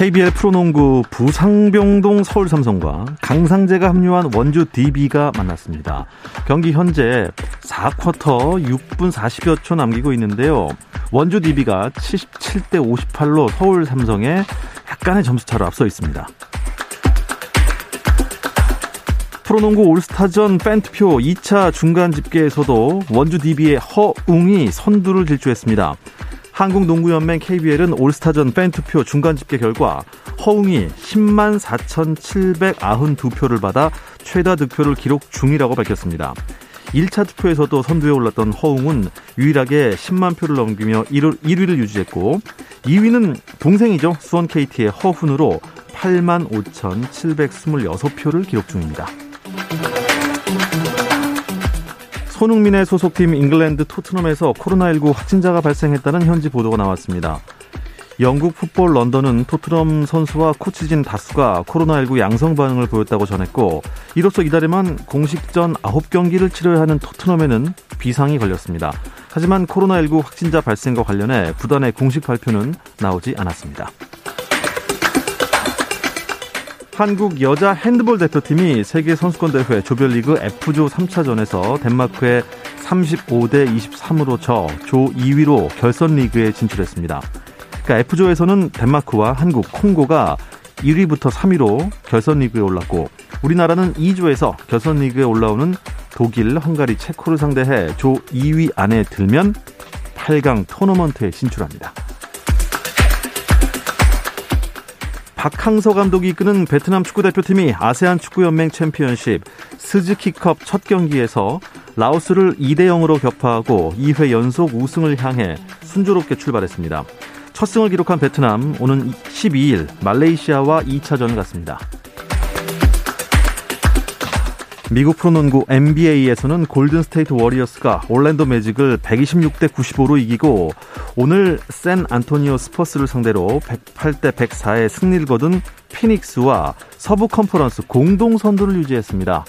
KBL 프로농구 부상병동 서울삼성과 강상재가 합류한 원주 DB가 만났습니다. 경기 현재 4쿼터 6분 40여 초 남기고 있는데요. 원주 DB가 77대 58로 서울삼성에 약간의 점수차로 앞서 있습니다. 프로농구 올스타전 팬투표 2차 중간 집계에서도 원주 DB의 허웅이 선두를 질주했습니다. 한국농구연맹 KBL은 올스타전 팬투표 중간 집계 결과 허웅이 10만 4,792표를 받아 최다 득표를 기록 중이라고 밝혔습니다. 1차 투표에서도 선두에 올랐던 허웅은 유일하게 10만 표를 넘기며 1위 를 유지했고 2위는 동생이죠. 수원 KT의 허훈으로 8만 5,726표를 기록 중입니다. 손흥민의 소속팀 잉글랜드 토트넘에서 코로나19 확진자가 발생했다는 현지 보도가 나왔습니다. 영국 풋볼 런던은 토트넘 선수와 코치진 다수가 코로나19 양성 반응을 보였다고 전했고 이로써 이달에만 공식전 9경기를 치러야 하는 토트넘에는 비상이 걸렸습니다. 하지만 코로나19 확진자 발생과 관련해 부단의 공식 발표는 나오지 않았습니다. 한국 여자 핸드볼 대표팀이 세계 선수권 대회 조별리그 F조 3차전에서 덴마크에 35대 23으로 져 조 2위로 결선 리그에 진출했습니다. 그러니까 F조에서는 덴마크와 한국, 콩고가 1위부터 3위로 결선 리그에 올랐고 우리나라는 2조에서 결선 리그에 올라오는 독일, 헝가리, 체코를 상대해 조 2위 안에 들면 8강 토너먼트에 진출합니다. 박항서 감독이 이끄는 베트남 축구대표팀이 아세안 축구연맹 챔피언십 스즈키컵 첫 경기에서 라오스를 2대 0으로 격파하고 2회 연속 우승을 향해 순조롭게 출발했습니다. 첫 승을 기록한 베트남 오는 12일 말레이시아와 2차전을 갖습니다. 미국 프로농구 NBA에서는 골든 스테이트 워리어스가 올랜도 매직을 126대 95로 이기고 오늘 샌 안토니오 스퍼스를 상대로 108대 104의 승리를 거둔 피닉스와 서부 컨퍼런스 공동 선두를 유지했습니다.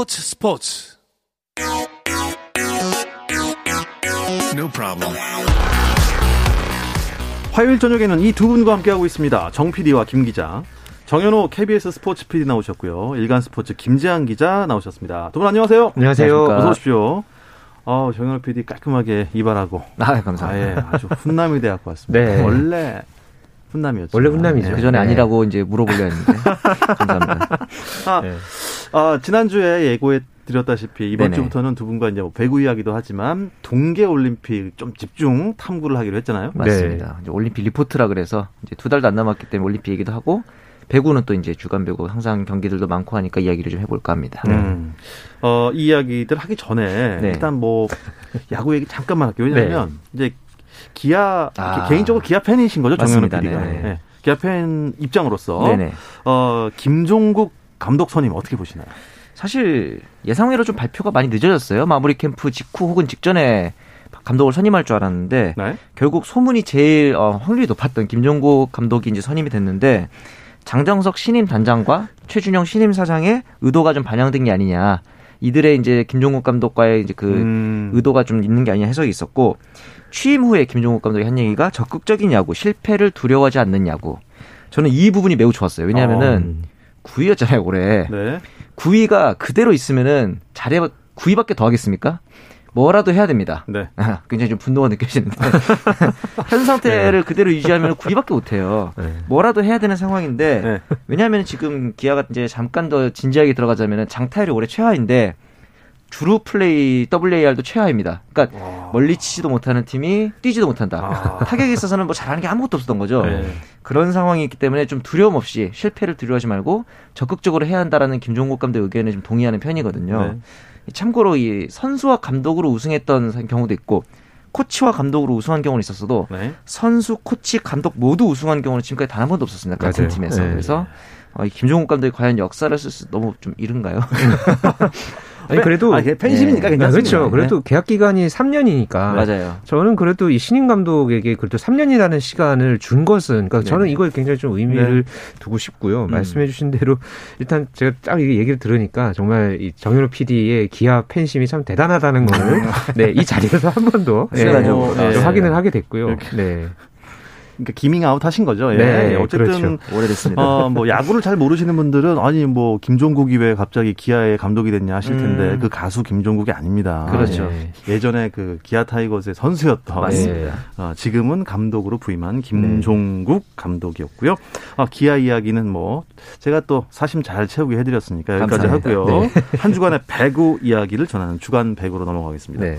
스포츠 스포츠 No problem. 화요일 저녁에는 이 두 분과 함께하고 있습니다. 정 PD와 김 기자. 정현호 KBS 스포츠 PD 나오셨고요. 일간 스포츠 김재한 기자 나오셨습니다. 두 분 안녕하세요. 안녕하세요. 어서 오십시오. 어, 정현호 PD 깔끔하게 이발하고. 아, 감사합니다. 아 예 아주 훈남이 대학고 왔습니다. 네. 원래 훈남이었죠. 원래 훈남이죠. 네. 그 전에 네. 아니라고 이제 물어보려 했는데. 감사합니다. 아, 네. 아, 지난주에 예고해 드렸다시피 이번 네네. 주부터는 두 분과 이제 뭐 배구 이야기도 하지만 동계 올림픽 좀 집중 탐구를 하기로 했잖아요. 맞습니다. 네. 올림픽 리포트라 그래서 이제 두 달도 안 남았기 때문에 올림픽 얘기도 하고 배구는 또 이제 주간 배구 항상 경기들도 많고 하니까 이야기를 좀 해볼까 합니다. 음. 어, 이 이야기들 하기 전에 네. 일단 뭐 야구 얘기 잠깐만 할게요. 왜냐하면 네. 이제 기아 아. 개인적으로 기아 팬이신 거죠, 정현우 PD가. 네. 기아 팬 입장으로서 네네. 어, 김종국 감독 선임 어떻게 보시나요? 사실 예상외로 좀 발표가 많이 늦어졌어요. 마무리 캠프 직후 혹은 직전에 감독을 선임할 줄 알았는데 네? 결국 소문이 제일 어, 확률이 높았던 김종국 감독이 이제 선임이 됐는데 장정석 신임 단장과 최준영 신임 사장의 의도가 좀 반영된 게 아니냐. 이들의 이제 김종국 감독과의 이제 그 음. 의도가 좀 있는 게 아니냐 해석이 있었고 취임 후에 김종국 감독이 한 얘기가 적극적인 야구, 실패를 두려워하지 않는 야구. 저는 이 부분이 매우 좋았어요. 왜냐하면은 어. 9위였잖아요 올해. 네. 9위가 그대로 있으면은 잘해 9위밖에 더 하겠습니까? 뭐라도 해야 됩니다. 네. 아, 굉장히 좀 분노가 느껴지는데 현 상태를 네. 그대로 유지하면 9위밖에 못해요. 네. 뭐라도 해야 되는 상황인데 네. 왜냐하면 지금 기아가 이제 잠깐 더 진지하게 들어가자면 장타율이 올해 최하인데 주루 플레이 WAR도 최하입니다. 그러니까 와. 멀리 치지도 못하는 팀이 뛰지도 못한다. 아. 타격에 있어서는 뭐 잘하는 게 아무것도 없었던 거죠. 네. 그런 상황이 있기 때문에 좀 두려움 없이 실패를 두려워하지 말고 적극적으로 해야 한다라는 김종국 감독 의견에 좀 동의하는 편이거든요. 네. 참고로 이 선수와 감독으로 우승했던 경우도 있고 코치와 감독으로 우승한 경우는 있었어도 네. 선수, 코치, 감독 모두 우승한 경우는 지금까지 단 한 번도 없었습니다. 같은 맞아요. 팀에서. 네. 그래서 어, 김종국 감독이 과연 역사를 쓸 수 너무 좀 이른가요? 아니 그래도 아, 팬심이니까 네. 괜찮습니다. 그렇죠. 그래도 네. 계약 기간이 3년이니까 맞아요. 저는 그래도 이 신인 감독에게 그래도 3년이라는 시간을 준 것은 그러니까 네. 저는 이걸 굉장히 좀 의미를 네. 두고 싶고요. 음. 말씀해 주신 대로 일단 제가 딱 얘기를 들으니까 정말 이 정현호 PD의 기아 팬심이 참 대단하다는 거를 네, 이 자리에서 한번더 네, 네, 확인을 하게 됐고요. 네. 그러니까 기밍 아웃 하신 거죠. 예. 네, 어쨌든 그렇죠. 오래됐습니다. 어, 뭐 야구를 잘 모르시는 분들은 아니 뭐 김종국이 왜 갑자기 기아의 감독이 됐냐 하실 텐데 음. 그 가수 김종국이 아닙니다. 그렇죠. 예. 예전에 그 기아 타이거즈의 선수였던 맞습니다. 어, 지금은 감독으로 부임한 김종국 네. 감독이었고요. 어, 기아 이야기는 뭐 제가 또 사심 잘 채우게 해드렸으니까 여기까지 감사합니다. 하고요. 네. 한 주간의 배구 이야기를 전하는 주간 배구로 넘어가겠습니다. 네.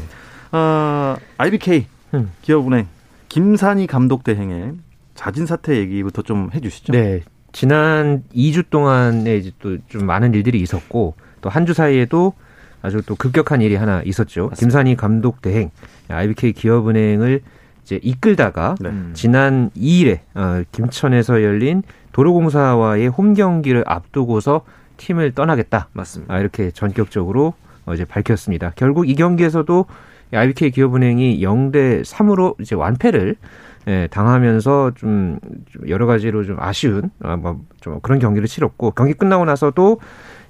어, IBK 음. 기업은행 김산희 감독 대행의 자진 사퇴 얘기부터 좀 해주시죠. 네. 지난 2주 동안에 이제 또 좀 많은 일들이 있었고 또 한 주 사이에도 아주 또 급격한 일이 하나 있었죠. 맞습니다. 김산희 감독 대행 IBK 기업은행을 이제 이끌다가 네. 음. 지난 2일에 어, 김천에서 열린 도로공사와의 홈 경기를 앞두고서 팀을 떠나겠다. 맞습니다. 아, 이렇게 전격적으로 어, 이제 밝혔습니다. 결국 이 경기에서도 IBK 기업은행이 0대 3으로 이제 완패를 예, 당하면서 좀, 여러 가지로 좀 아쉬운 아, 뭐좀 그런 경기를 치렀고 경기 끝나고 나서도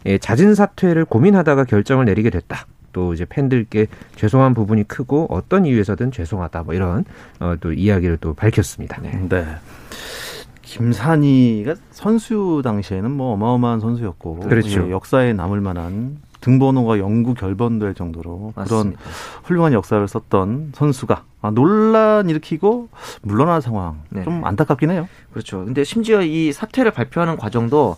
예, 자진 사퇴를 고민하다가 결정을 내리게 됐다. 또 이제 팬들께 죄송한 부분이 크고 어떤 이유에서든 죄송하다. 뭐 이런 어, 또 이야기를 또 밝혔습니다. 네. 네. 김산희가 선수 당시에는 뭐 어마어마한 선수였고 그렇죠. 예, 역사에 남을 만한 등번호가 영구 결번될 정도로 맞습니다. 그런 훌륭한 역사를 썼던 선수가 아, 논란 일으키고 물러난 상황 네. 좀 안타깝긴 해요. 그렇죠. 근데 심지어 이 사퇴를 발표하는 과정도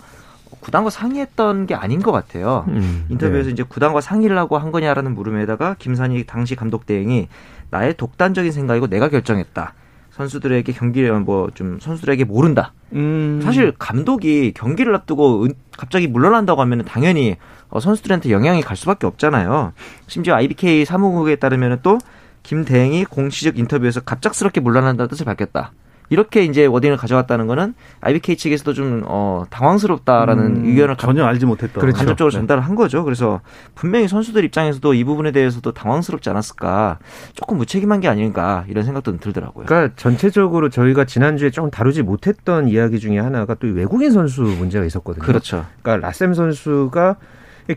구단과 상의했던 게 아닌 것 같아요. 음, 인터뷰에서 네. 이제 구단과 상의를 하고 한 거냐라는 물음에다가 김산희 당시 감독 대행이 나의 독단적인 생각이고 내가 결정했다. 선수들에게 경기를 뭐 좀 선수들에게 모른다. 음. 사실 감독이 경기를 앞두고 갑자기 물러난다고 하면 당연히 어, 선수들한테 영향이 갈 수밖에 없잖아요. 심지어 IBK 사무국에 따르면 또 김대행이 공식적 인터뷰에서 갑작스럽게 물러난다는 뜻을 밝혔다. 이렇게 이제 워딩을 가져왔다는 거는 IBK 측에서도 좀 어, 당황스럽다라는 음, 의견을 전혀 알지 못했던 그렇죠. 간접적으로 네. 전달을 한 거죠. 그래서 분명히 선수들 입장에서도 이 부분에 대해서도 당황스럽지 않았을까, 조금 무책임한 게 아닌가 이런 생각도 들더라고요. 그러니까 전체적으로 저희가 지난주에 조금 다루지 못했던 이야기 중에 하나가 또 외국인 선수 문제가 있었거든요. 그렇죠. 그러니까 라셈 선수가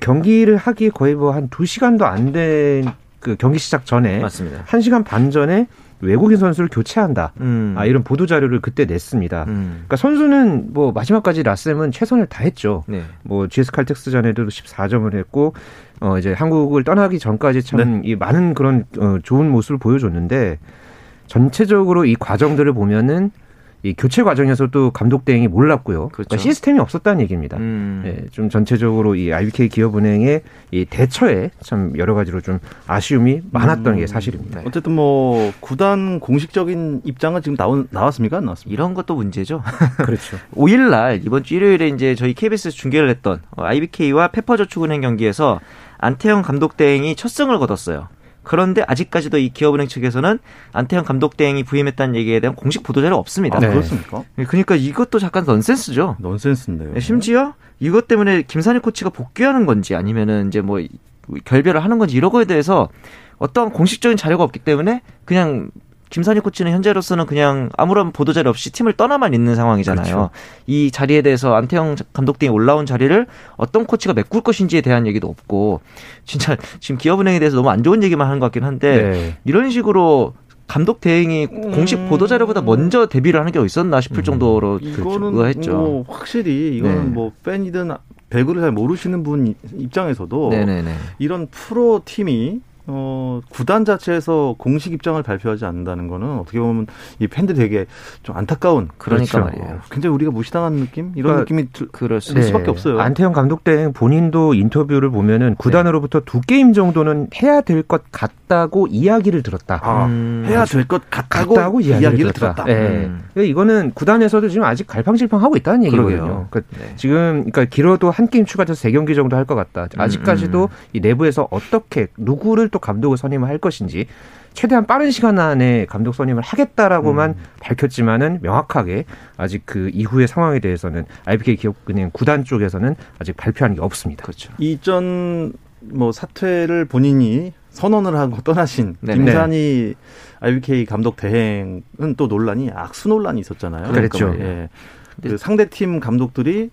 경기를 하기 거의 뭐 한 두 시간도 안 된 그 경기 시작 전에 맞습니다. 1시간 반 전에 외국인 선수를 교체한다. 음. 아, 이런 보도 자료를 그때 냈습니다. 음. 그러니까 선수는 뭐 마지막까지 라셈은 최선을 다했죠. 네. 뭐 GS 칼텍스전에도 14점을 했고 어 이제 한국을 떠나기 전까지 참이 네. 많은 그런 어, 좋은 모습을 보여줬는데 전체적으로 이 과정들을 보면은 이 교체 과정에서도 감독 대행이 몰랐고요. 그렇죠. 그러니까 시스템이 없었다는 얘기입니다. 음. 예, 좀 전체적으로 이 IBK 기업은행의 이 대처에 참 여러 가지로 좀 아쉬움이 많았던 음. 게 사실입니다. 어쨌든 뭐 구단 공식적인 입장은 지금 나온 나왔습니까? 안 나왔습니까? 이런 것도 문제죠. 그렇죠. 5일 날 이번 주 일요일에 이제 저희 KBS 중계를 했던 IBK와 페퍼저축은행 경기에서 안태영 감독 대행이 첫 승을 거뒀어요. 그런데 아직까지도 이 기업은행 측에서는 안태현 감독 대행이 부임했다는 얘기에 대한 공식 보도 자료가 없습니다. 아, 네. 그렇습니까? 네, 그러니까 이것도 잠깐 넌센스죠. 넌센스인데요. 네, 심지어 이것 때문에 김산일 코치가 복귀하는 건지 아니면은 이제 뭐 결별을 하는 건지 이런 거에 대해서 어떤 공식적인 자료가 없기 때문에 그냥 김산희 코치는 현재로서는 그냥 아무런 보도 자료 없이 팀을 떠나만 있는 상황이잖아요. 그렇죠. 이 자리에 대해서 안태영 감독 등이 올라온 자리를 어떤 코치가 메꿀 것인지에 대한 얘기도 없고 진짜 지금 기업은행에 대해서 너무 안 좋은 얘기만 하는 것 같긴 한데 네. 이런 식으로 감독 대행이 음. 공식 보도 자료보다 먼저 데뷔를 하는 게 있었나 싶을 음. 정도로 이거는 의아했죠. 뭐 확실히 이거는 네. 뭐 팬이든 배구를 잘 모르시는 분 입장에서도 네네네. 이런 프로 팀이 어, 구단 자체에서 공식 입장을 발표하지 않는다는 거는 어떻게 보면 이 팬들 되게 좀 안타까운 그러니까 그렇죠. 말이에요. 굉장히 우리가 무시당하는 느낌 이런 그러니까, 느낌이 들, 그럴 네. 수밖에 없어요. 안태영 감독 대 본인도 인터뷰를 보면은 구단으로부터 네. 두 게임 정도는 해야 될 것 같다고 이야기를 들었다. 아, 음, 해야 될 것 같다고, 같다고 이야기를, 이야기를 들었다. 들었다. 네. 음. 그러니까 이거는 구단에서도 지금 아직 갈팡질팡 하고 있다는 얘기거든요. 그러니까 네. 지금 그러니까 길어도 한 게임 추가돼서 세 경기 정도 할 것 같다. 아직까지도 음, 음. 이 내부에서 어떻게 누구를 또 감독을 선임을 할 것인지 최대한 빠른 시간 안에 감독 선임을 하겠다라고만 음. 밝혔지만은 명확하게 아직 그 이후의 상황에 대해서는 IBK 기업은행 구단 쪽에서는 아직 발표한 게 없습니다. 그렇죠. 이전 뭐 사퇴를 본인이 선언을 하고 떠나신 네네. 김산희 IBK 감독 대행은 또 논란이 악수 논란이 있었잖아요. 그렇죠. 그러니까 예. 그 상대 팀 감독들이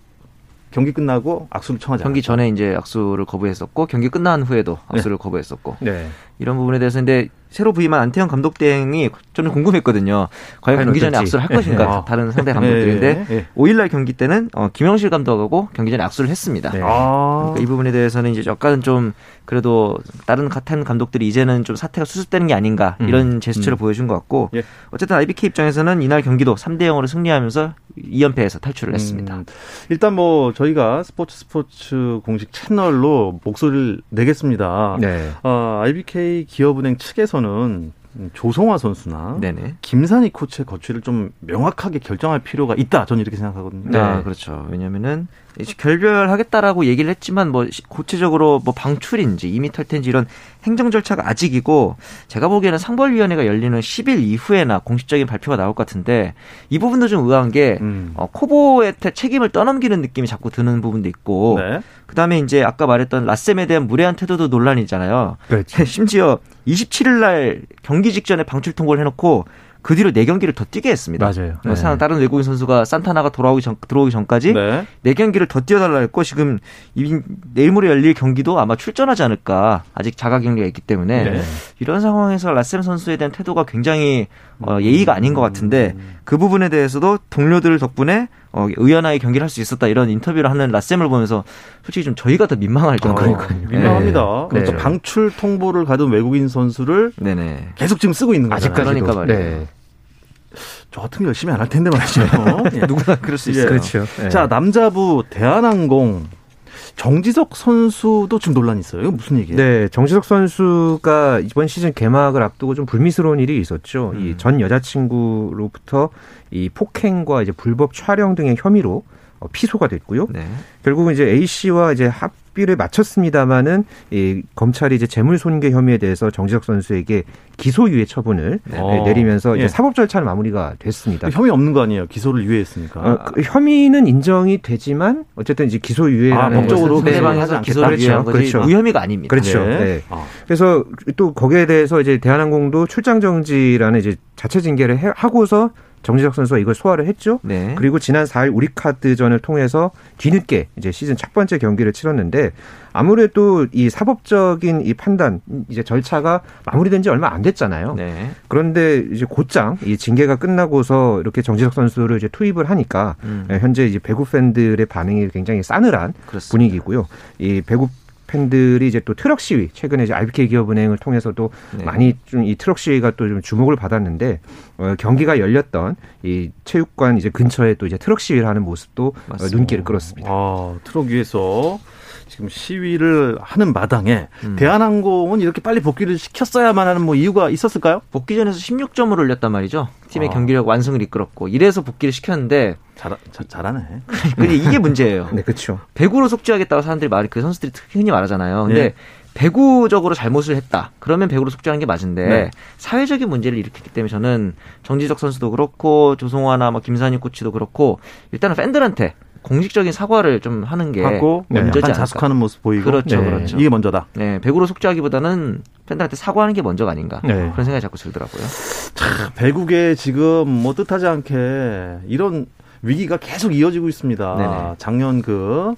경기 끝나고 악수를 청하지 경기 전에 이제 악수를 거부했었고 경기 끝난 후에도 악수를 네. 거부했었고 네. 이런 부분에 대해서 근데 새로 부임한 안태영 감독 대행이 저는 궁금했거든요. 과연 경기 전에 악수를 할 것인가 네. 다른 상대 감독들인데 네. 네. 5일날 경기 때는 어, 김영실 감독하고 경기 전에 악수를 했습니다. 네. 아. 그러니까 이 부분에 대해서는 이제 약간 좀 그래도 다른 같은 감독들이 이제는 좀 사태가 수습되는 게 아닌가 음. 이런 제스처를 음. 보여준 것 같고 예. 어쨌든 IBK 입장에서는 이날 경기도 3대 0으로 승리하면서 2연패에서 탈출을 했습니다. 음. 일단 뭐 저희가 스포츠 스포츠 공식 채널로 목소리를 내겠습니다. 네. 어, IBK 기업은행 측에서는 저는 조성화 선수나 네네. 김산희 코치의 거취를 좀 명확하게 결정할 필요가 있다. 저는 이렇게 생각하거든요. 네, 아, 그렇죠. 왜냐면은 결별하겠다라고 얘기를 했지만 뭐 구체적으로 뭐 방출인지 이미 탈퇴인지 이런 행정 절차가 아직이고 제가 보기에는 상벌위원회가 열리는 10일 이후에나 공식적인 발표가 나올 것 같은데 이 부분도 좀 의아한 게 음. 어, 코보의 책임을 떠넘기는 느낌이 자꾸 드는 부분도 있고 네. 그다음에 이제 아까 말했던 라셈에 대한 무례한 태도도 논란이잖아요. 그렇죠. 심지어 27일 날 경기 직전에 방출 통보를 해놓고 그 뒤로 네 경기를 더 뛰게 했습니다. 맞아요. 네. 다른 외국인 선수가 산타나가 돌아오기 전, 들어오기 전까지 네. 네 경기를 더 뛰어달라 했고 지금 내일 모레 열릴 경기도 아마 출전하지 않을까 아직 자가 격리가 있기 때문에 네. 이런 상황에서 라셈 선수에 대한 태도가 굉장히 어, 예의가 아닌 것 같은데 그 부분에 대해서도 동료들 덕분에 어, 의연하게 경기를 할 수 있었다 이런 인터뷰를 하는 라셈을 보면서 솔직히 좀 저희가 더 민망할 아, 민망합니다. 네. 그러니까 네. 방출 통보를 가둔 외국인 선수를 네네. 계속 지금 쓰고 있는 거잖아요. 아직까지 그러니까 말이에요. 네. 저 같으면 열심히 안 할 텐데 말이죠. 예. 누구나 그럴 수 있어요. 그렇죠. 네. 자 남자부 대한항공 정지석 선수도 지금 논란이 있어요. 무슨 얘기예요? 네, 정지석 선수가 이번 시즌 개막을 앞두고 좀 불미스러운 일이 있었죠. 음. 이전 여자친구로부터 이 폭행과 이제 불법 촬영 등의 혐의로 어, 피소가 됐고요. 네. 결국은 이제 A 씨와 이제 합의를 마쳤습니다마는 이 검찰이 이제 재물 손괴 혐의에 대해서 정지석 선수에게 기소유예 처분을 네. 네 내리면서 이제 예. 사법 절차는 마무리가 됐습니다. 혐의 없는 거 아니에요? 기소를 유예했으니까. 어, 그 혐의는 인정이 되지만 어쨌든 이제 기소유예라는 아, 법적으로 상대방에서 기소를 유예한 거지 그렇죠. 무혐의가 아닙니다. 그렇죠. 네. 네. 아. 그래서 또 거기에 대해서 이제 대한항공도 출장 정지라는 이제 자체 징계를 해, 하고서 정지석 선수가 이걸 소화를 했죠. 네. 그리고 지난 4일 우리카드전을 통해서 뒤늦게 이제 시즌 첫 번째 경기를 치렀는데 아무래도 이 사법적인 이 판단 이제 절차가 마무리된 지 얼마 안 됐잖아요. 네. 그런데 이제 곧장 이 징계가 끝나고서 이렇게 정지석 선수를 이제 투입을 하니까 음. 현재 이제 배구 팬들의 반응이 굉장히 싸늘한 그렇습니다. 분위기고요. 이 배구 팬들이 이제 또 트럭 시위 최근에 이제 RBK 기업은행을 통해서도 네. 많이 좀 이 트럭 시위가 또 좀 주목을 받았는데 어, 경기가 열렸던 이 체육관 이제 근처에 또 이제 트럭 시위를 하는 모습도 어, 눈길을 끌었습니다. 아, 트럭 위에서 지금 시위를 하는 마당에 음. 대한항공은 이렇게 빨리 복귀를 시켰어야만 하는 뭐 이유가 있었을까요? 복귀전에서 16점을 올렸단 말이죠. 팀의 아. 경기력 완승을 이끌었고 이래서 복귀를 시켰는데 잘, 잘하네. 근데 이게 문제예요. 네, 그렇죠. 배구로 속죄하겠다고 사람들이 말, 그 선수들이 흔히 말하잖아요. 근데 네. 배구적으로 잘못을 했다. 그러면 배구로 속죄하는 게 맞은데 네. 사회적인 문제를 일으켰기 때문에 저는 정지석 선수도 그렇고 조성화나 뭐 김산희 코치도 그렇고 일단은 팬들한테 공식적인 사과를 좀 하는 게 하고 네, 먼저지 않을까. 자숙하는 모습 보이고 그렇죠, 네. 그렇죠. 이게 먼저다. 네, 배구로 속죄하기보다는 팬들한테 사과하는 게 먼저가 아닌가 네. 그런 생각이 자꾸 들더라고요. 참 배구계 지금 뭐 뜻하지 않게 이런 위기가 계속 이어지고 있습니다. 네네. 작년 그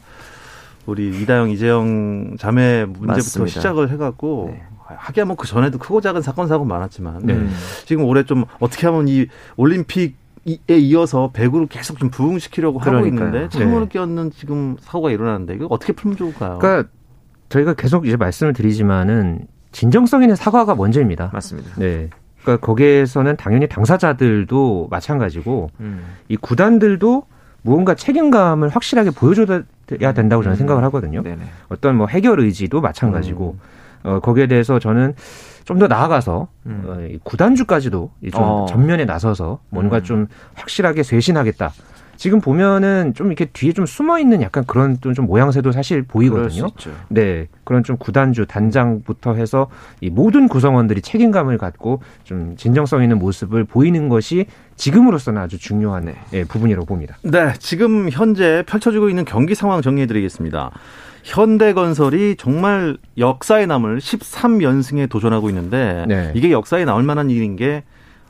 우리 이다영 이재영 자매 문제부터 맞습니다. 시작을 해갖고 네. 하기야 뭐 그 전에도 크고 작은 사건 사고 많았지만 네. 지금 올해 좀 어떻게 하면 이 올림픽 에 이어서 배구를 계속 좀 부흥시키려고 그러니까요. 하고 있는데 창문을 네. 끼얹는 지금 사고가 일어나는데 이거 어떻게 풀면 좋을까요? 그러니까 저희가 계속 이제 말씀을 드리지만은 진정성 있는 사과가 먼저입니다. 맞습니다. 네. 그러니까 거기에서는 당연히 당사자들도 마찬가지고 음. 이 구단들도 무언가 책임감을 확실하게 보여줘야 된다고 저는 음. 생각을 하거든요. 네네. 어떤 뭐 해결 의지도 마찬가지고 음. 어, 거기에 대해서 저는 좀 더 나아가서 음. 어, 구단주까지도 좀 어. 전면에 나서서 뭔가 음. 좀 확실하게 쇄신하겠다. 지금 보면은 좀 이렇게 뒤에 좀 숨어 있는 약간 그런 좀 모양새도 사실 보이거든요. 네. 그런 좀 구단주 단장부터 해서 이 모든 구성원들이 책임감을 갖고 좀 진정성 있는 모습을 보이는 것이 지금으로서는 아주 중요한 네. 예, 부분이라고 봅니다. 네. 지금 현재 펼쳐지고 있는 경기 상황 정리해 드리겠습니다. 현대건설이 정말 역사에 남을 13연승에 도전하고 있는데 네. 이게 역사에 남을 만한 일인 게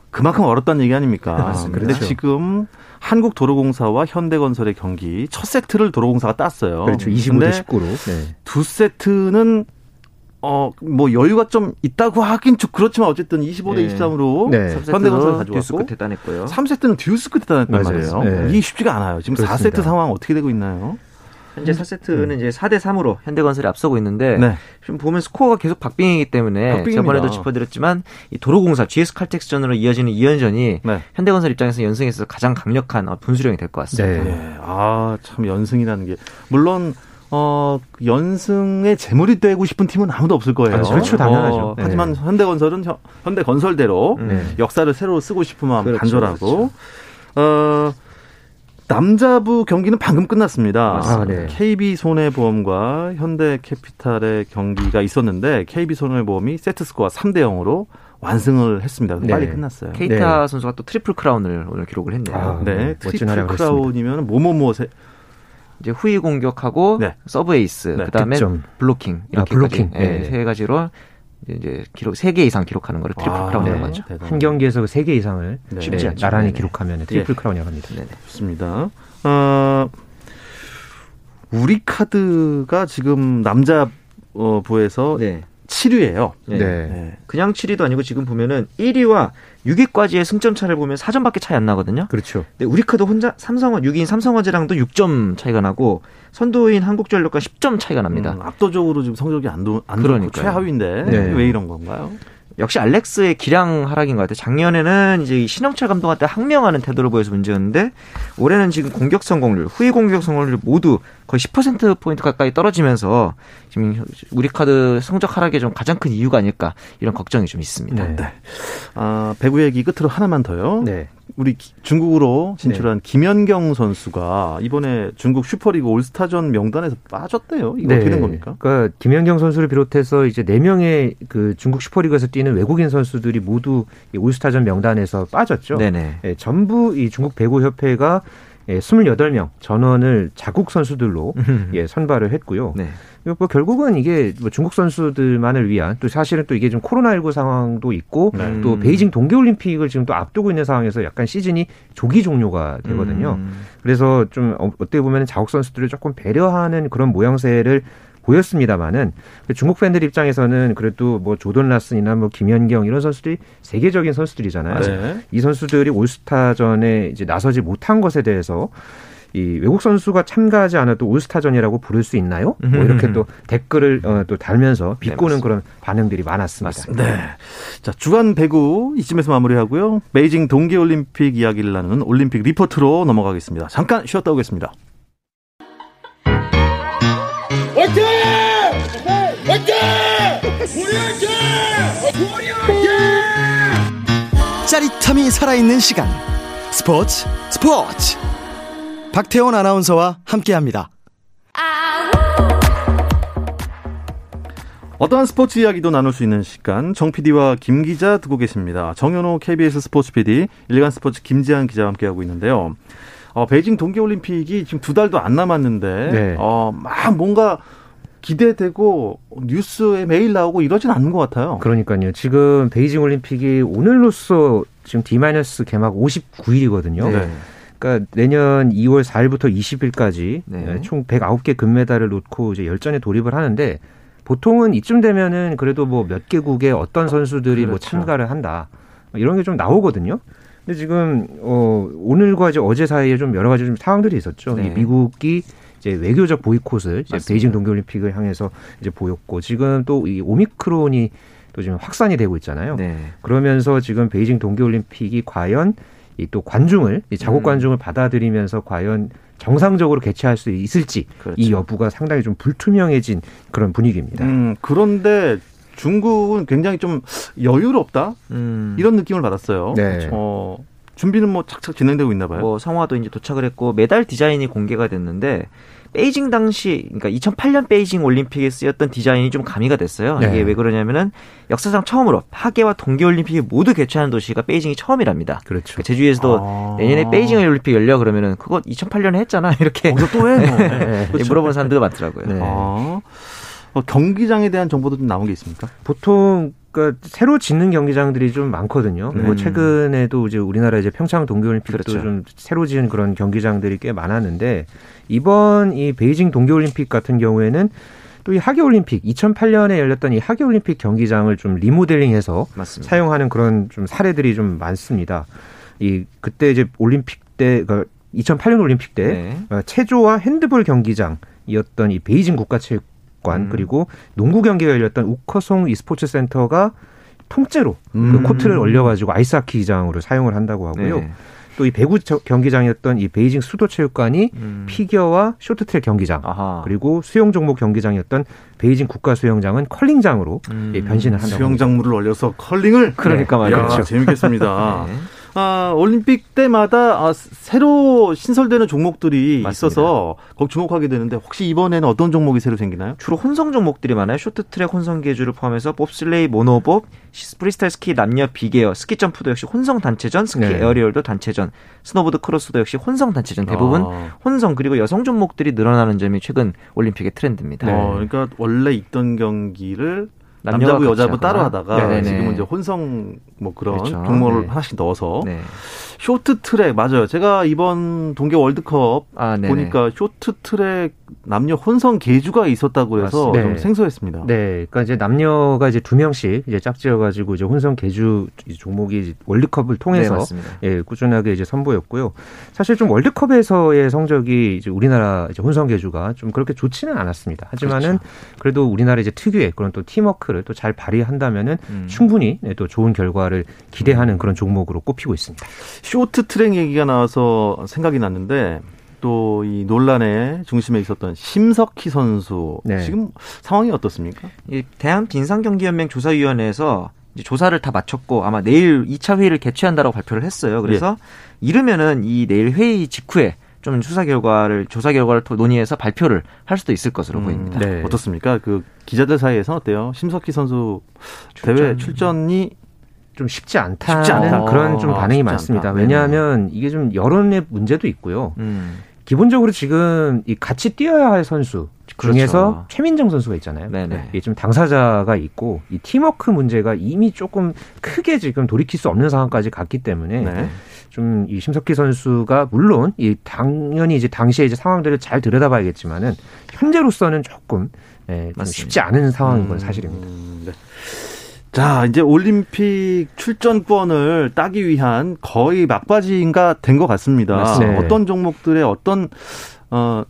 그만큼 어렵다는 얘기 아닙니까? 그런데 그렇죠. 지금 한국도로공사와 현대건설의 경기 첫 세트를 도로공사가 땄어요. 그렇죠. 25대 19로. 네. 두 세트는 어, 뭐 여유가 좀 있다고 하긴 좀 그렇지만 어쨌든 25대 네. 23으로 네. 현대건설 가져왔고 듀스 끝에 따냈고요. 3세트는 듀스 끝에 따냈단 말이에요. 네. 이게 쉽지가 않아요. 지금 그렇습니다. 4세트 상황 어떻게 되고 있나요? 현재 4세트는 음. 이제 4대 3으로 현대건설이 앞서고 있는데 네. 지금 보면 스코어가 계속 박빙이기 때문에 박빙입니다. 저번에도 짚어드렸지만 이 도로공사 GS 칼텍스전으로 이어지는 2연전이 네. 현대건설 입장에서 연승에서 가장 강력한 분수령이 될 것 같습니다. 네. 네. 아참 연승이라는 게 물론 어, 연승에 재물이 되고 싶은 팀은 아무도 없을 거예요. 아, 그렇죠, 당연하죠. 어, 하지만 네. 현대건설은 현대건설대로 네. 역사를 새로 쓰고 싶은 마음 그렇죠, 간절하고, 그렇죠. 어, 남자부 경기는 방금 끝났습니다. 아, 네. KB 손해보험과 현대캐피탈의 경기가 있었는데 KB 손해보험이 세트 스코어 3대 0으로 완승을 했습니다. 네. 빨리 끝났어요. 케이타 네. 선수가 또 트리플 크라운을 오늘 기록을 했네요. 아, 네, 네. 트리플 크라운이면 뭐뭐뭐 세... 이제 후위 공격하고 네. 서브 에이스, 네. 그다음에 득점. 블로킹 이렇게 아, 블로킹. 네. 세 가지로 이제 기록 3개 이상 기록하는 거를 트리플 아, 크라운이라고 네. 하죠. 한 경기에서 3개 이상을 네. 쉽지 않죠. 나란히 기록하면 트리플 예. 크라운이라고 합니다. 네. 좋습니다. 어, 우리 카드가 지금 남자 어, 부에서 네. 7위예요. 네. 네. 그냥 7위도 아니고 지금 보면은 1위와 6위까지의 승점 차를 보면 4점밖에 차이 안 나거든요. 그렇죠. 네, 우리 카드 혼자 삼성화 6위인 삼성화재랑도 6점 차이가 나고 선두인 한국전력과 10점 차이가 납니다. 음, 압도적으로 지금 성적이 안, 도, 안 그러니까 최하위인데 네. 왜 이런 건가요? 역시 알렉스의 기량 하락인 것 같아요. 작년에는 이제 신영철 감독한테 항명하는 태도를 보여서 문제였는데 올해는 지금 공격 성공률, 후위 공격 성공률 모두 거의 10% 포인트 가까이 떨어지면서 지금 우리 카드 성적 하락의 좀 가장 큰 이유가 아닐까 이런 걱정이 좀 있습니다. 네. 네. 아, 배구 얘기 끝으로 하나만 더요. 네. 우리 중국으로 진출한 네. 김연경 선수가 이번에 중국 슈퍼리그 올스타전 명단에서 빠졌대요. 이거 네. 어떻게 된 겁니까? 그러니까 김연경 선수를 비롯해서 이제 네 명의 그 중국 슈퍼리그에서 뛰는 외국인 선수들이 모두 올스타전 명단에서 빠졌죠. 네네. 네, 전부 이 중국 배구 협회가 예, 28명 전원을 자국 선수들로 예, 선발을 했고요. 네. 뭐 결국은 이게 뭐 중국 선수들만을 위한 또 사실은 또 이게 좀 코로나19 상황도 있고 네. 또 베이징 동계올림픽을 지금 또 앞두고 있는 상황에서 약간 시즌이 조기 종료가 되거든요. 음. 그래서 좀 어, 어떻게 보면 자국 선수들을 조금 배려하는 그런 모양새를 보였습니다만은 중국 팬들 입장에서는 그래도 뭐 조던 라슨이나 뭐 김연경 이런 선수들이 세계적인 선수들이잖아요. 네. 이 선수들이 올스타전에 이제 나서지 못한 것에 대해서 이 외국 선수가 참가하지 않아도 올스타전이라고 부를 수 있나요? 뭐 이렇게 또 댓글을 어, 또 달면서 비꼬는 네, 그런 반응들이 많았습니다. 맞습니다. 네. 자, 주간 배구 이쯤에서 마무리하고요. 베이징 동계올림픽 이야기를 나누는 올림픽 리포트로 넘어가겠습니다. 잠깐 쉬었다 오겠습니다. 짜릿함이 살아있는 시간. 스포츠 스포츠. 박태원 아나운서와 함께합니다. 어떠한 스포츠 이야기도 나눌 수 있는 시간 정 PD와 김 기자 두고 계십니다. 정현호 KBS 스포츠 PD, 일간 스포츠 김지한 기자와 함께하고 있는데요. 어, 베이징 동계올림픽이 지금 두 달도 안 남았는데 네. 어, 막 뭔가 기대되고 뉴스에 매일 나오고 이러진 않는 것 같아요. 그러니까요. 지금 베이징 올림픽이 오늘로써 지금 D- 개막 59일이거든요. 네. 그러니까 내년 2월 4일부터 20일까지 네. 총 109개 금메달을 놓고 이제 열전에 돌입을 하는데 보통은 이쯤 되면은 그래도 뭐 몇 개국의 어떤 선수들이 뭐 그렇죠. 뭐 참가를 한다. 이런 게 좀 나오거든요. 근데 지금 어 오늘과 이제 어제 사이에 좀 여러 가지 좀 상황들이 있었죠. 네. 미국이 이제 외교적 보이콧을 이제 베이징 동계올림픽을 향해서 이제 보였고 지금 또 이 오미크론이 또 지금 확산이 되고 있잖아요. 네. 그러면서 지금 베이징 동계올림픽이 과연 이 또 관중을 이 자국 음. 관중을 받아들이면서 과연 정상적으로 개최할 수 있을지 그렇죠. 이 여부가 상당히 좀 불투명해진 그런 분위기입니다. 음, 그런데 중국은 굉장히 좀 여유롭다 음. 이런 느낌을 받았어요. 네. 어, 준비는 뭐 착착 진행되고 있나 봐요. 뭐 성화도 이제 도착을 했고 메달 디자인이 공개가 됐는데 베이징 당시 그러니까 2008년 베이징 올림픽에 쓰였던 디자인이 좀 가미가 됐어요. 네. 이게 왜 그러냐면은 역사상 처음으로 하계와 동계 올림픽이 모두 개최하는 도시가 베이징이 처음이랍니다. 그렇죠. 그러니까 제주에서도 아. 내년에 베이징 올림픽 열려 그러면은 그거 2008년에 했잖아 이렇게. 또 해. 뭐. 네. 그렇죠. 물어보는 사람들도 많더라고요. 네. 아. 어, 경기장에 대한 정보도 좀 나온 게 있습니까? 보통 그러니까 새로 짓는 경기장들이 좀 많거든요. 음. 뭐 최근에도 이제 우리나라 이제 평창 동계올림픽도 그렇죠. 좀 새로 지은 그런 경기장들이 꽤 많았는데 이번 이 베이징 동계올림픽 같은 경우에는 또 이 하계올림픽 2008년에 열렸던 이 하계올림픽 경기장을 좀 리모델링해서 맞습니다. 사용하는 그런 좀 사례들이 좀 많습니다. 이 그때 이제 올림픽 때 그러니까 2008년 올림픽 때 네. 어, 체조와 핸드볼 경기장이었던 이 베이징 국가체육 관 음. 그리고 농구 경기가 열렸던 우커송 e스포츠 센터가 통째로 그 음. 그 코트를 올려가지고 아이스하키장으로 사용을 한다고 하고요. 네. 또이 배구 경기장이었던 이 베이징 수도 체육관이 음. 피겨와 쇼트트랙 경기장 아하. 그리고 수영 종목 경기장이었던 베이징 국가 수영장은 컬링장으로 음. 예, 변신을 한다고. 수영장 물을 얼려서 컬링을 그러니까 네. 말이죠. 재밌겠습니다. 네. 아, 올림픽 때마다 아, 새로 신설되는 종목들이 맞습니다. 있어서 거기 주목하게 되는데 혹시 이번에는 어떤 종목이 새로 생기나요? 주로 혼성 종목들이 많아요. 쇼트트랙 혼성 계주를 포함해서 봅슬레이, 모노봅, 프리스타일 스키 남녀 빅에어, 스키 점프도 역시 혼성 단체전, 스키 네. 에어리얼도 단체전, 스노보드 크로스도 역시 혼성 단체전 대부분 아. 혼성 그리고 여성 종목들이 늘어나는 점이 최근 올림픽의 트렌드입니다. 어, 그러니까 원래 있던 경기를 남자부 여자부 따로 하다가 네네네. 지금은 이제 혼성 뭐 그런 그렇죠. 종목을 네. 하나씩 넣어서 네. 쇼트트랙 맞아요. 제가 이번 동계 월드컵 아, 보니까 쇼트트랙 남녀 혼성 계주가 있었다고 해서 네. 좀 생소했습니다. 네, 그러니까 이제 남녀가 이제 두 명씩 이제 짝지어가지고 이제 혼성 계주 종목이 월드컵을 통해서 네, 예, 꾸준하게 이제 선보였고요. 사실 좀 월드컵에서의 성적이 이제 우리나라 이제 혼성 계주가 좀 그렇게 좋지는 않았습니다. 하지만은 그렇죠. 그래도 우리나라 이제 특유의 그런 또 팀워크를 또 잘 발휘한다면은 음. 충분히 네, 또 좋은 결과를 기대하는 음. 그런 종목으로 꼽히고 있습니다. 쇼트트랙 얘기가 나와서 생각이 났는데 또 이 논란의 중심에 있었던 심석희 선수 네. 지금 상황이 어떻습니까? 이 대한 빈상경기연맹 조사위원회에서 조사를 다 마쳤고 아마 내일 2차 회의를 개최한다라고 발표를 했어요. 그래서 예. 이르면은 이 내일 회의 직후에 좀 수사 결과를 조사 결과를 논의해서 발표를 할 수도 있을 것으로 음, 보입니다. 네. 어떻습니까? 그 기자들 사이에서는 어때요? 심석희 선수 출전. 대회 출전이 좀 쉽지 않다는 쉽지 않다. 그런 좀 아, 반응이 많습니다. 않다. 왜냐하면 이게 좀 여론의 문제도 있고요. 음. 기본적으로 지금 이 같이 뛰어야 할 선수 그렇죠. 중에서 최민정 선수가 있잖아요. 네네. 이게 좀 당사자가 있고 이 팀워크 문제가 이미 조금 크게 지금 돌이킬 수 없는 상황까지 갔기 때문에 네. 좀이 심석희 선수가 물론 이 당연히 이제 당시에 이제 상황들을 잘 들여다봐야겠지만은 현재로서는 조금 네, 좀 쉽지 않은 상황인 건 음, 사실입니다. 음, 네. 자, 이제 올림픽 출전권을 따기 위한 거의 막바지인가 된 것 같습니다. 네. 어떤 종목들의 어떤 어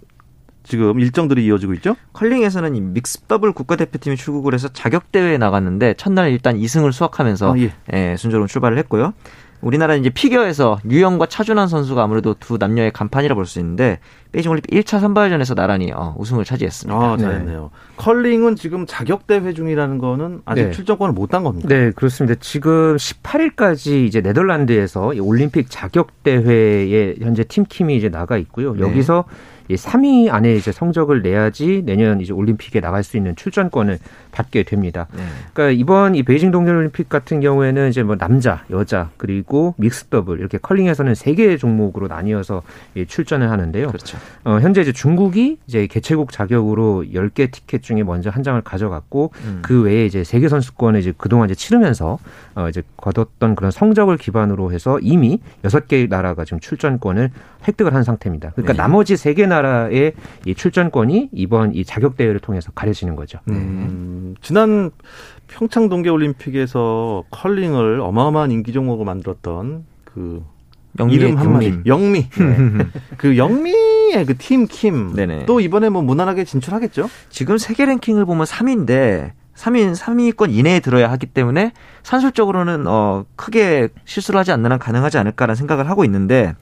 지금 일정들이 이어지고 있죠? 컬링에서는 이 믹스 더블 국가대표팀이 출국을 해서 자격 대회에 나갔는데 첫날 일단 2승을 수확하면서 아, 예. 예, 순조로운 출발을 했고요. 우리나라는 이제 피겨에서 유영과 차준환 선수가 아무래도 두 남녀의 간판이라 볼 수 있는데 베이징 올림픽 1차 선발전에서 나란히 어, 우승을 차지했습니다. 아, 잘했네요. 네. 컬링은 지금 자격 대회 중이라는 거는 아직 네. 출전권을 못 딴 겁니다. 네, 그렇습니다. 지금 18일까지 이제 네덜란드에서 올림픽 자격 대회에 현재 팀킴이 이제 나가 있고요. 네. 여기서 이 3위 안에 이제 성적을 내야지 내년 이제 올림픽에 나갈 수 있는 출전권을 받게 됩니다. 네. 그러니까 이번 이 베이징 동계올림픽 같은 경우에는 이제 뭐 남자, 여자 그리고 믹스 더블 이렇게 컬링에서는 세 개의 종목으로 나뉘어서 출전을 하는데요. 그렇죠. 어, 현재 이제 중국이 이제 개최국 자격으로 10개 티켓 중에 먼저 한 장을 가져갔고 음. 그 외에 이제 세계 선수권에 이제 그동안 이제 치르면서 어, 이제 거뒀던 그런 성적을 기반으로 해서 이미 6개 나라가 지금 출전권을 획득을 한 상태입니다. 그러니까 네. 나머지 3개 나라의 이 출전권이 이번 이 자격 대회를 통해서 가려지는 거죠. 음, 지난 평창 동계 올림픽에서 컬링을 어마어마한 인기 종목으로 만들었던 그 이름 한마디. 영미. 네. 그 영미의 그 팀킴또 이번에 뭐 무난하게 진출하겠죠? 지금 세계 랭킹을 보면 3위인데 3위 3위권 이내에 들어야 하기 때문에 산술적으로는 어 크게 실수를 하지 않는 한 가능하지 않을까라는 생각을 하고 있는데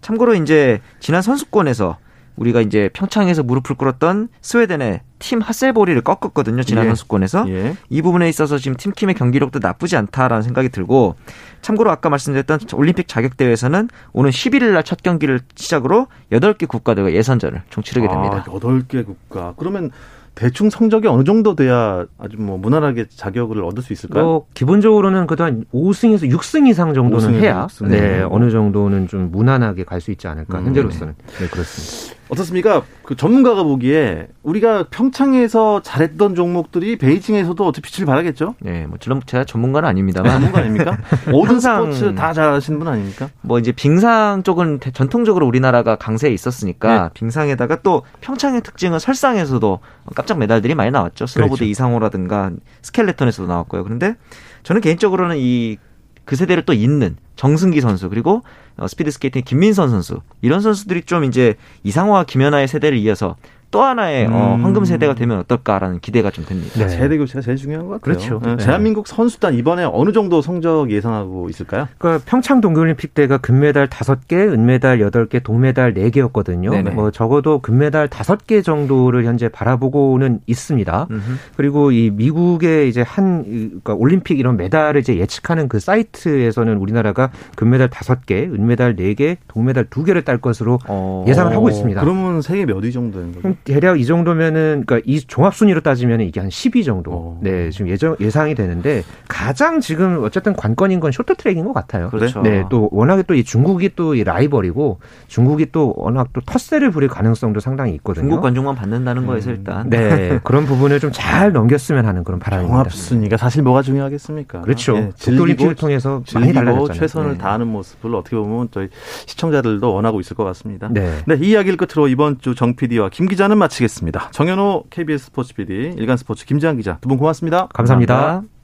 참고로 이제 지난 선수권에서 우리가 이제 평창에서 무릎을 꿇었던 스웨덴의 팀 하셀보리를 꺾었거든요. 지난 예. 선수권에서. 예. 이 부분에 있어서 지금 팀킴의 경기력도 나쁘지 않다라는 생각이 들고 참고로 아까 말씀드렸던 올림픽 자격 대회에서는 오는 11일 날 첫 경기를 시작으로 8개 국가대가 예선전을 총 치르게 됩니다. 아, 8개 국가. 그러면 대충 성적이 어느 정도 돼야 아주 뭐 무난하게 자격을 얻을 수 있을까요? 뭐 기본적으로는 그동안 5승에서 6승 이상 정도는 해야 6승. 네, 어느 정도는 좀 무난하게 갈 수 있지 않을까 음, 현재로서는 네. 네 그렇습니다. 어떻습니까? 그 전문가가 보기에 우리가 평창에서 잘했던 종목들이 베이징에서도 어떻게 빛을 발하겠죠? 네, 뭐 물론 제가 전문가는 아닙니다만 전문가 아닙니까? 모든 스포츠 다 잘하시는 분 아닙니까? 뭐 이제 빙상 쪽은 전통적으로 우리나라가 강세에 있었으니까 네. 빙상에다가 또 평창의 특징은 설상에서도 깜짝 메달들이 많이 나왔죠. 스노보드 그렇죠. 이상호라든가 스켈레톤에서도 나왔고요. 그런데 저는 개인적으로는 이 그 세대를 또 잇는 정승기 선수 그리고 어, 스피드 스케이팅 김민선 선수. 이런 선수들이 좀 이제 이상호와 김연아의 세대를 이어서 또 하나의 어, 음. 어, 황금 세대가 되면 어떨까라는 기대가 좀 됩니다. 네. 세대 교체가 제일 중요한 것 같아요. 그렇죠. 네. 네. 대한민국 선수단 이번에 어느 정도 성적 예상하고 있을까요? 그러니까 평창 동계올림픽 때가 금메달 5개, 은메달 8개, 동메달 4개였거든요. 네네. 뭐 적어도 금메달 5개 정도를 현재 바라보고는 있습니다. 음흠. 그리고 이 미국의 이제 한 그러니까 올림픽 이런 메달을 이제 예측하는 그 사이트에서는 우리나라가 금메달 5개, 은메달 4개, 동메달 2개를 딸 것으로 어... 예상을 하고 있습니다. 그러면 세계 몇 위 정도 되는 거죠? 대략 이 정도면은 그러니까 이 종합 순위로 따지면 이게 한 10위 정도. 오. 어. 네, 지금 예정 예상이 되는데 가장 지금 어쨌든 관건인 건 쇼트트랙인 것 같아요. 그렇죠. 네, 또 워낙에 또 이 중국이 또 이 라이벌이고 중국이 또 워낙 또 텃세를 부릴 가능성도 상당히 있거든요. 중국 관중만 받는다는 거에서 음. 일단 네, 그런 부분을 좀 잘 넘겼으면 하는 그런 바람입니다. 종합 순위가 사실 뭐가 중요하겠습니까? 그렇죠. 네, 즐기고 통해서 많이 달라졌잖아요. 최선을 네. 다하는 모습을 어떻게 보면 저희 시청자들도 원하고 있을 것 같습니다. 네. 네, 이 이야기를 끝으로 이번 주 정 PD와 김 기자 는 마치겠습니다. 정현호 KBS 스포츠 PD, 일간 스포츠 김지한 기자 두 분 고맙습니다. 감사합니다. 감사합니다.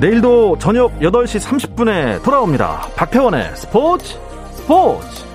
내일도 저녁 8시 30분에 돌아옵니다. 박태원의 스포츠 스포츠!